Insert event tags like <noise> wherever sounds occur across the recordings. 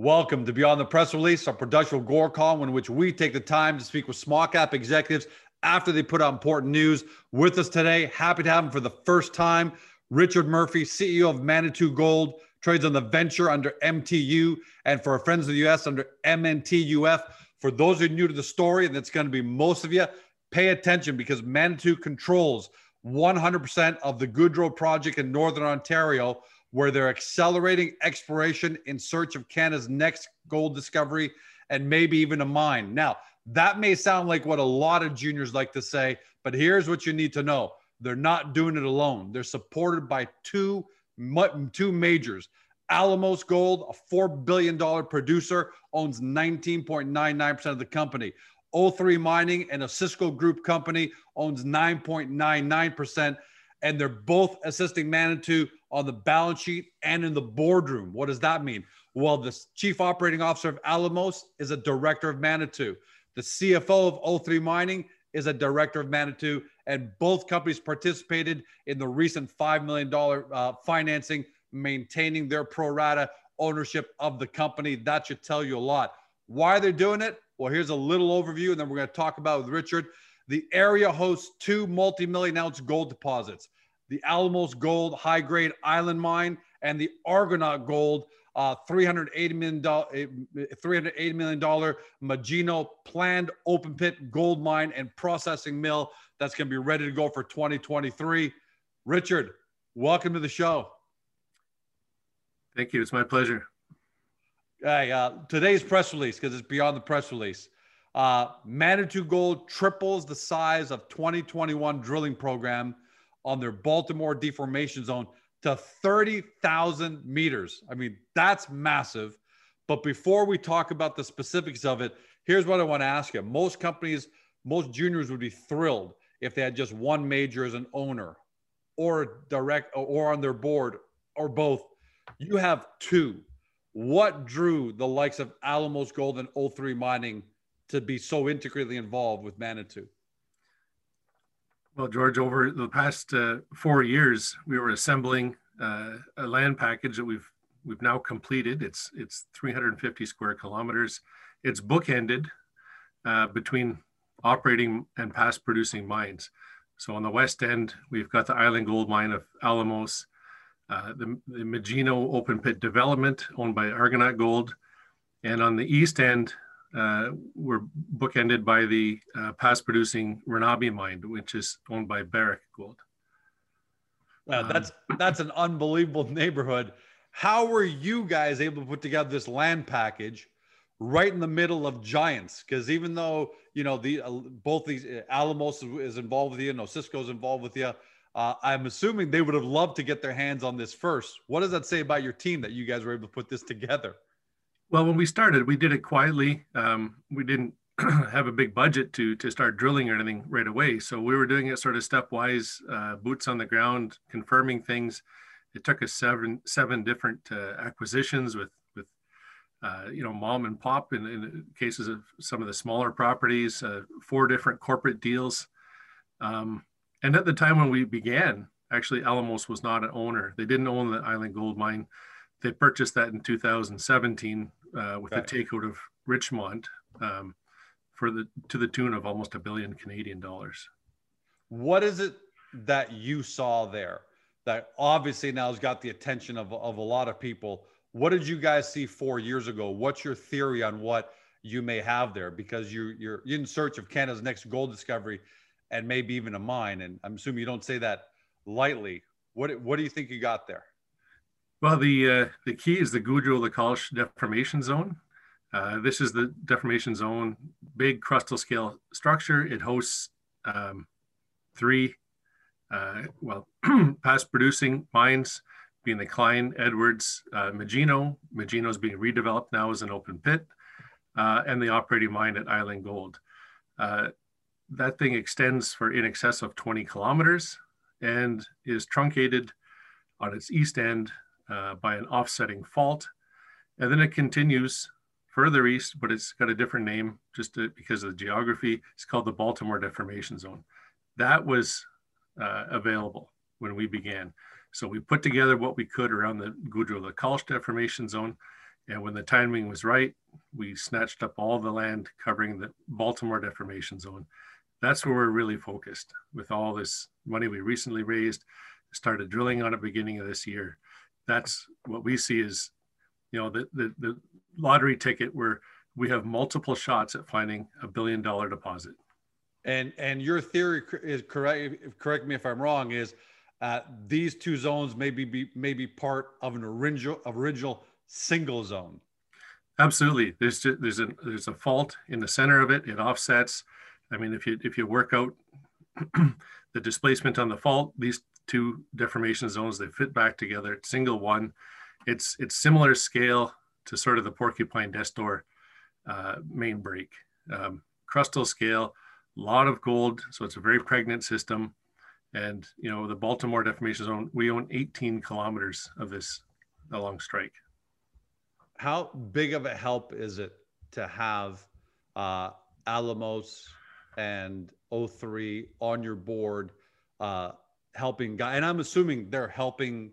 Welcome to Beyond the Press Release, our production Agoracom in which we take the time to speak with small cap executives after they put out important news. With us today, happy to have him for the first time, Richard Murphy, CEO of Manitou Gold, trades on the venture under MTU, and for our friends in the US under MNTUF. For those who are new to the story, and that's going to be most of you, pay attention because Manitou controls 100% of the Goudreau project in Northern Ontario where they're accelerating exploration in search of Canada's next gold discovery and maybe even a mine. Now, that may sound like what a lot of juniors like to say, but here's what you need to know. They're not doing it alone. They're supported by two, two majors. Alamos Gold, a $4 billion producer, owns 19.99% of the company. O3 Mining and Osisko Group Company owns 9.99%. And they're both assisting Manitou on the balance sheet and in the boardroom. What does that mean? Well, the chief operating officer of Alamos is a director of Manitou. The CFO of O3 Mining is a director of Manitou, and both companies participated in the recent $5 million uh, financing, maintaining their pro rata ownership of the company. That should tell you a lot. Why they're doing it? Well, here's a little overview, and then we're going to talk about with Richard. The area hosts two multi million ounce gold deposits the Alamos Gold high grade island mine, and the Argonaut Gold uh, $380 million, $380 million Magino planned open pit gold mine and processing mill that's going to be ready to go for 2023. Richard, welcome to the show. Thank you. It's my pleasure. Hey, uh, today's press release, because it's beyond the press release. Uh, Manitou Gold triples the size of 2021 drilling program on their Baltimore deformation zone to 30,000 meters. I mean, that's massive. But before we talk about the specifics of it, here's what I want to ask you. Most companies, most juniors would be thrilled if they had just one major as an owner or direct or on their board or both. You have two. What drew the likes of Alamos Gold and O3 Mining to be so integrally involved with Manitou? Well, George, over the past uh, four years, we were assembling uh, a land package that we've we've now completed. It's it's 350 square kilometers. It's bookended uh, between operating and past producing mines. So on the west end, we've got the Island Gold Mine of Alamos, uh, the, the Magino open pit development owned by Argonaut Gold, and on the east end, uh, were bookended by the uh, past producing Renabie mine, which is owned by Barrick Gold. Wow, um, that's that's an unbelievable neighborhood. How were you guys able to put together this land package right in the middle of giants? Because even though you know the uh, both these uh, Alamos is involved with you, Osisko's involved with you. Uh, I'm assuming they would have loved to get their hands on this first. What does that say about your team that you guys were able to put this together? Well, when we started, we did it quietly. Um, we didn't <clears throat> have a big budget to to start drilling or anything right away. So we were doing it sort of stepwise, uh, boots on the ground, confirming things. It took us seven seven different uh, acquisitions with with uh, you know mom and pop in, in, cases of some of the smaller properties, uh, four different corporate deals. Um, and at the time when we began, actually Alamos was not an owner. They didn't own the Island Gold Mine. They purchased that in 2017 uh, with okay. the takeout of Richmont um, for the to the tune of almost a billion Canadian dollars. What is it that you saw there that obviously now has got the attention of, of a lot of people? What did you guys see four years ago? What's your theory on what you may have there? Because you, you're in search of Canada's next gold discovery and maybe even a mine. And I'm assuming you don't say that lightly. What, what do you think you got there? Well, the uh, the key is the Goudreau-Lacolche deformation zone. Uh, this is the deformation zone, big crustal scale structure. It hosts um, three, uh, well, <clears throat> past producing mines, being the Cline, Edwards, uh, Magino. Magino is being redeveloped now as an open pit, uh, and the operating mine at Island Gold. Uh, that thing extends for in excess of 20 kilometers and is truncated on its east end uh, by an offsetting fault. And then it continues further east, but it's got a different name just to, because of the geography. It's called the Baltimore Deformation Zone. That was uh, available when we began. So we put together what we could around the Goudreau-Lacolche Deformation Zone. And when the timing was right, we snatched up all the land covering the Baltimore deformation zone. That's where we're really focused with all this money we recently raised, started drilling on it beginning of this year. That's what we see is, you know, the, the, the lottery ticket where we have multiple shots at finding a billion dollar deposit. And and your theory is correct. Correct me if I'm wrong. Is uh, these two zones maybe be maybe part of an original original single zone? Absolutely. There's just, there's a there's a fault in the center of it. It offsets. I mean, if you if you work out <clears throat> the displacement on the fault, these two deformation zones they fit back together. Single one. It's it's similar scale to sort of the Porcupine Destor uh, main break. Um, crustal scale, a lot of gold, so it's a very pregnant system. And you know the Baltimore deformation zone, we own 18 kilometers of this along strike. How big of a help is it to have uh, Alamos and O3 on your board, uh, helping guy And I'm assuming they're helping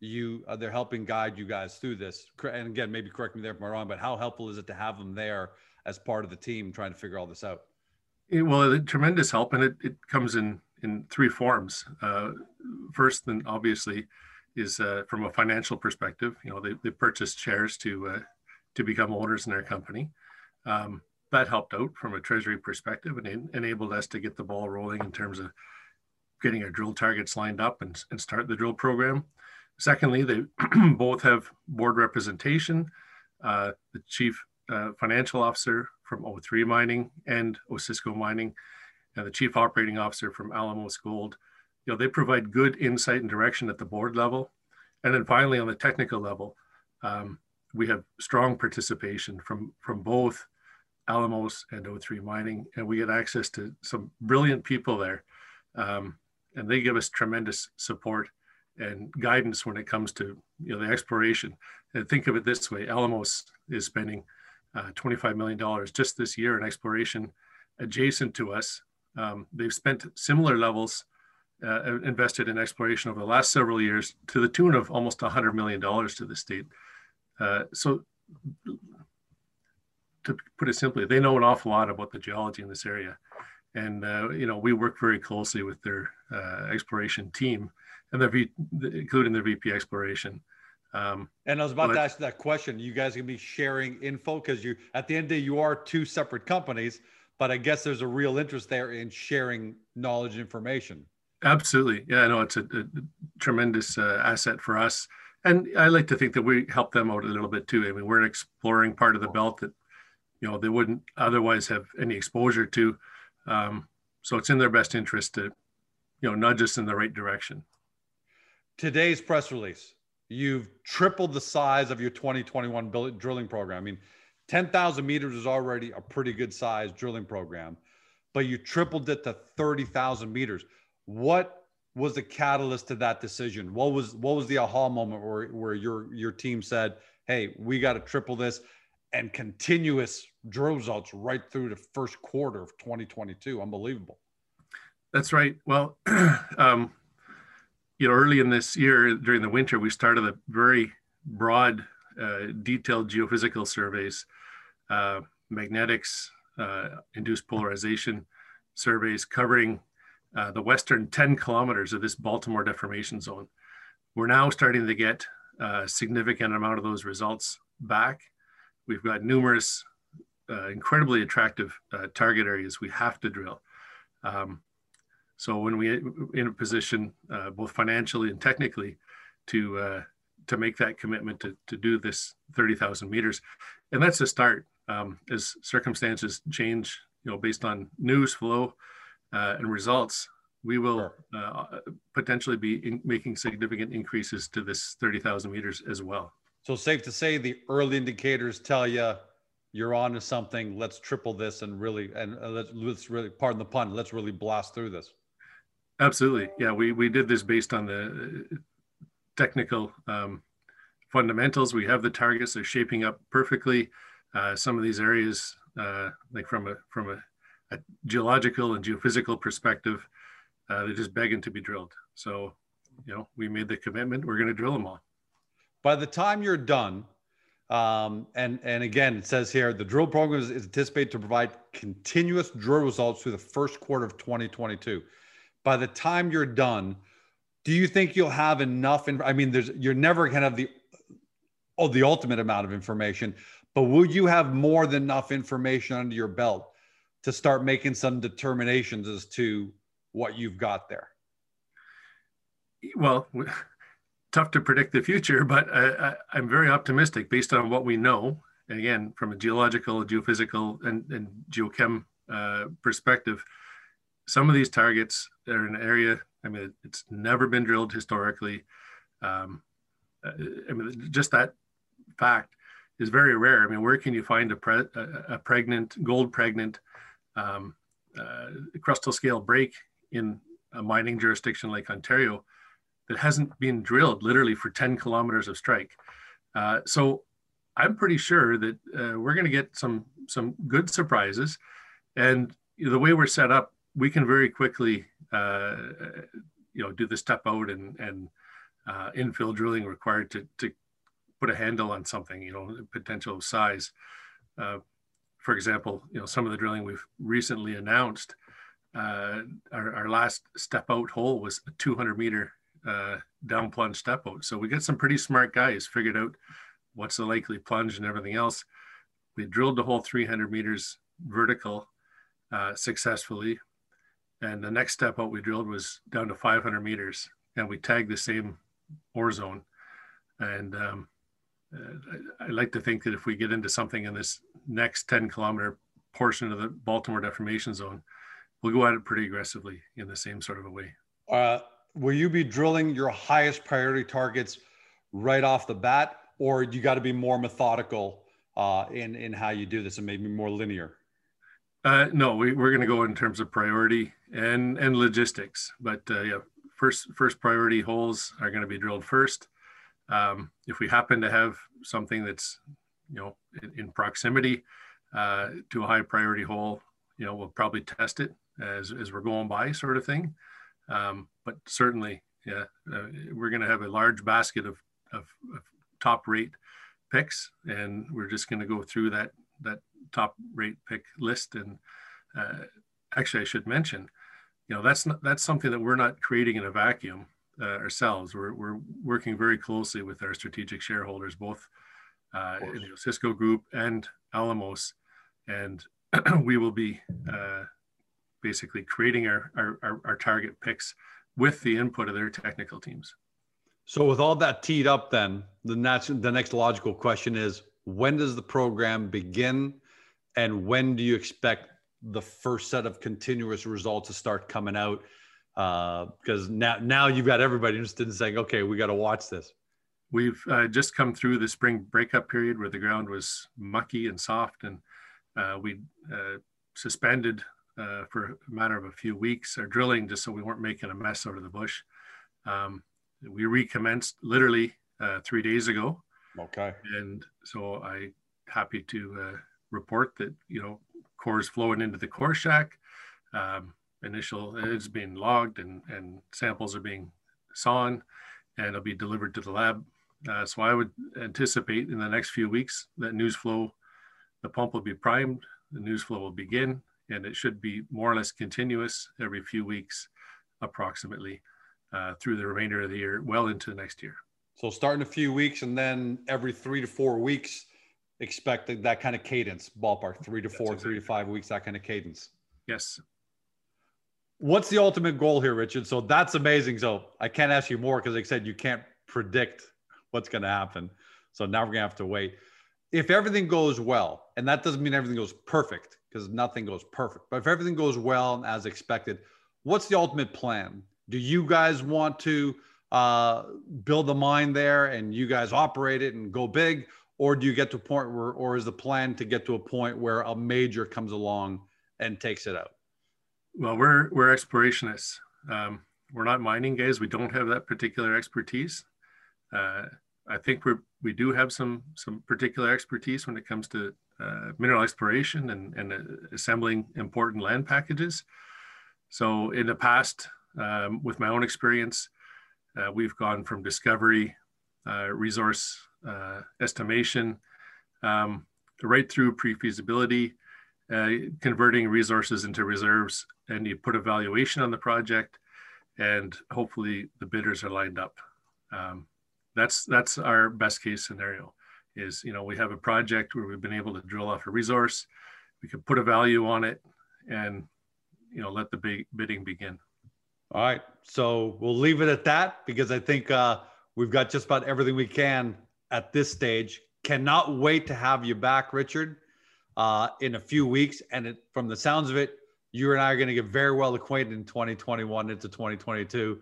you uh, they're helping guide you guys through this. And again maybe correct me there if i'm wrong but how helpful is it to have them there as part of the team trying to figure all this out? It, well a tremendous help and it, it comes in in three forms. Uh, first then obviously is uh, from a financial perspective you know they, they purchased shares to uh, to become owners in their company. Um, that helped out from a treasury perspective and en- enabled us to get the ball rolling in terms of getting our drill targets lined up and, and start the drill program Secondly, they <clears throat> both have board representation. Uh, the chief uh, financial officer from O3 Mining and Osisko Mining, and the chief operating officer from Alamos Gold. You know, they provide good insight and direction at the board level. And then finally, on the technical level, um, we have strong participation from, from both Alamos and O3 Mining, and we get access to some brilliant people there. Um, and they give us tremendous support and guidance when it comes to you know the exploration. And think of it this way: Alamos is spending uh, 25 million dollars just this year in exploration adjacent to us. Um, they've spent similar levels uh, invested in exploration over the last several years to the tune of almost 100 million dollars to the state. Uh, so, to put it simply, they know an awful lot about the geology in this area, and uh, you know we work very closely with their uh, exploration team and their v, including their VP exploration. Um, and I was about but, to ask that question. You guys gonna be sharing info because you, at the end of the day, you are two separate companies, but I guess there's a real interest there in sharing knowledge and information. Absolutely, yeah. I know it's a, a tremendous uh, asset for us, and I like to think that we help them out a little bit too. I mean, we're exploring part of the belt that you know they wouldn't otherwise have any exposure to, um, so it's in their best interest to you know nudge us in the right direction today's press release, you've tripled the size of your 2021 drilling program. I mean, 10,000 meters is already a pretty good size drilling program, but you tripled it to 30,000 meters. What was the catalyst to that decision? What was what was the aha moment where, where your your team said, "Hey, we got to triple this," and continuous drill results right through the first quarter of 2022? Unbelievable. That's right. Well, <clears throat> um, you know, early in this year during the winter, we started a very broad, uh, detailed geophysical surveys, uh, magnetics, uh, induced polarization surveys covering uh, the western 10 kilometers of this Baltimore deformation zone. We're now starting to get a significant amount of those results back. We've got numerous uh, incredibly attractive uh, target areas we have to drill. Um, so when we in a position, uh, both financially and technically, to uh, to make that commitment to to do this thirty thousand meters, and that's a start. Um, as circumstances change, you know, based on news flow uh, and results, we will uh, potentially be in making significant increases to this thirty thousand meters as well. So safe to say the early indicators tell you you're on to something. Let's triple this and really and uh, let's, let's really pardon the pun. Let's really blast through this. Absolutely. Yeah, we, we did this based on the uh, technical um, fundamentals. We have the targets, they're shaping up perfectly. Uh, some of these areas, uh, like from a, from a, a, geological and geophysical perspective, uh, they're just begging to be drilled. So, you know, we made the commitment, we're going to drill them all. By the time you're done, Um, and and again, it says here the drill program is, is anticipated to provide continuous drill results through the first quarter of 2022. By the time you're done, do you think you'll have enough? In, I mean, there's you're never gonna have the oh the ultimate amount of information, but will you have more than enough information under your belt to start making some determinations as to what you've got there? Well, tough to predict the future, but I, am very optimistic based on what we know. And again, from a geological, geophysical, and, and geochem uh, perspective, some of these targets are an area. I mean, it's never been drilled historically. Um, uh, I mean, just that fact is very rare. I mean, where can you find a, pre, a pregnant, gold pregnant, um, uh, crustal scale break in a mining jurisdiction like Ontario? That hasn't been drilled literally for 10 kilometers of strike. Uh, so I'm pretty sure that uh, we're going to get some some good surprises, and the way we're set up, we can very quickly, uh, you know, do the step out and and uh, infill drilling required to to put a handle on something, you know, potential size. Uh, for example, you know, some of the drilling we've recently announced, uh, our, our last step out hole was a 200 meter uh, down plunge step out. So we got some pretty smart guys figured out what's the likely plunge and everything else. We drilled the whole 300 meters vertical uh, successfully. And the next step out we drilled was down to 500 meters and we tagged the same ore zone. And um, uh, I, I like to think that if we get into something in this next 10 kilometer portion of the Baltimore Deformation Zone, we'll go at it pretty aggressively in the same sort of a way. Uh, will you be drilling your highest priority targets right off the bat, or you got to be more methodical uh, in in how you do this and maybe more linear? Uh, no, we, we're going to go in terms of priority and and logistics. But uh, yeah, first first priority holes are going to be drilled first. Um, if we happen to have something that's you know in, in proximity uh, to a high priority hole, you know we'll probably test it as as we're going by, sort of thing. Um, but certainly, yeah, uh, we're going to have a large basket of, of, of, top rate picks, and we're just going to go through that that top rate pick list. And uh, actually, I should mention, you know, that's not, that's something that we're not creating in a vacuum uh, ourselves. We're we're working very closely with our strategic shareholders, both uh, in the Osisko Group and Alamos, and <clears throat> we will be uh, basically creating our, our, our, our target picks with the input of their technical teams. So, with all that teed up, then the next the next logical question is: When does the program begin, and when do you expect the first set of continuous results to start coming out? Because uh, now now you've got everybody interested in saying, "Okay, we got to watch this." We've uh, just come through the spring breakup period where the ground was mucky and soft, and uh, we uh, suspended uh, for a matter of a few weeks or drilling just so we weren't making a mess out of the bush. Um, we recommenced literally uh, three days ago. Okay. And so I happy to uh, report that you know core is flowing into the core shack. Um, initial it's being logged and and samples are being sawn, and it'll be delivered to the lab. Uh, so I would anticipate in the next few weeks that news flow, the pump will be primed, the news flow will begin, and it should be more or less continuous every few weeks, approximately, uh, through the remainder of the year, well into the next year. So starting a few weeks, and then every three to four weeks, expect that kind of cadence, ballpark, three to four, exactly. three to five weeks, that kind of cadence. Yes. What's the ultimate goal here, Richard? So that's amazing. So I can't ask you more because, like I said, you can't predict what's going to happen. So now we're going to have to wait. If everything goes well, and that doesn't mean everything goes perfect, because nothing goes perfect. But if everything goes well and as expected, what's the ultimate plan? Do you guys want to uh, build the mine there and you guys operate it and go big? Or do you get to a point where, or is the plan to get to a point where a major comes along and takes it out? Well, we're, we're explorationists. Um, we're not mining guys. We don't have that particular expertise. Uh, I think we we do have some some particular expertise when it comes to uh, mineral exploration and, and uh, assembling important land packages. So in the past, um, with my own experience, uh, we've gone from discovery, uh, resource uh, estimation, um, right through pre-feasibility, uh, converting resources into reserves, and you put a valuation on the project, and hopefully the bidders are lined up. Um, that's that's our best case scenario. Is you know we have a project where we've been able to drill off a resource, we could put a value on it, and you know let the bidding begin. All right, so we'll leave it at that because I think uh, we've got just about everything we can at this stage. Cannot wait to have you back, Richard, uh, in a few weeks. And it, from the sounds of it, you and I are going to get very well acquainted in 2021 into 2022.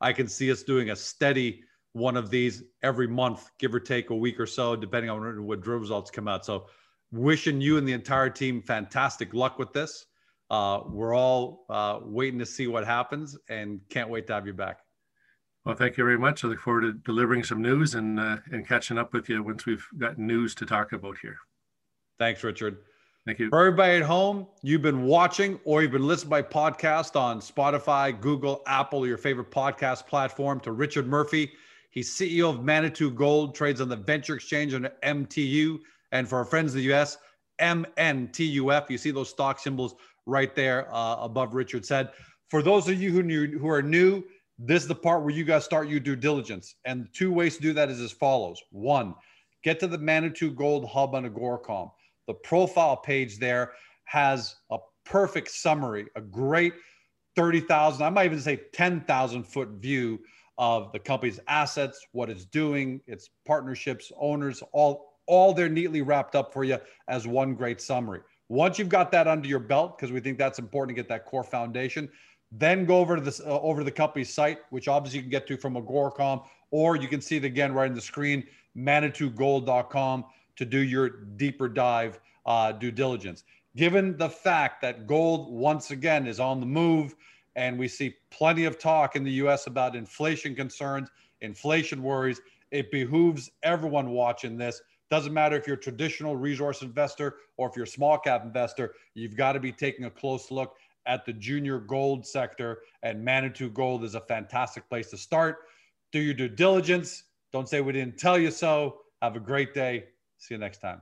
I can see us doing a steady one of these every month, give or take a week or so, depending on what drill results come out. So, wishing you and the entire team fantastic luck with this. Uh, we're all uh, waiting to see what happens and can't wait to have you back. Well, thank you very much. I look forward to delivering some news and uh, and catching up with you once we've got news to talk about here. Thanks, Richard. Thank you. For everybody at home, you've been watching or you've been listening by podcast on Spotify, Google, Apple, your favorite podcast platform to Richard Murphy. He's CEO of Manitou Gold, trades on the Venture Exchange under MTU. And for our friends in the US, MNTUF. You see those stock symbols right there uh, above Richard said. For those of you who, knew, who are new, this is the part where you guys start your due diligence. And two ways to do that is as follows. One, get to the Manitou Gold Hub on Agoracom the profile page there has a perfect summary, a great 30,000, I might even say 10,000 foot view of the company's assets, what it's doing, its partnerships, owners, all all they're neatly wrapped up for you as one great summary. Once you've got that under your belt, because we think that's important to get that core foundation, then go over to this uh, over to the company's site, which obviously you can get to from Agoracom, or you can see it again right in the screen, manitougold.com to do your deeper dive uh, due diligence. Given the fact that gold once again is on the move, and we see plenty of talk in the US about inflation concerns, inflation worries, it behooves everyone watching this. Doesn't matter if you're a traditional resource investor or if you're a small cap investor, you've got to be taking a close look at the junior gold sector. And Manitou Gold is a fantastic place to start. Do your due diligence. Don't say we didn't tell you so. Have a great day. See you next time.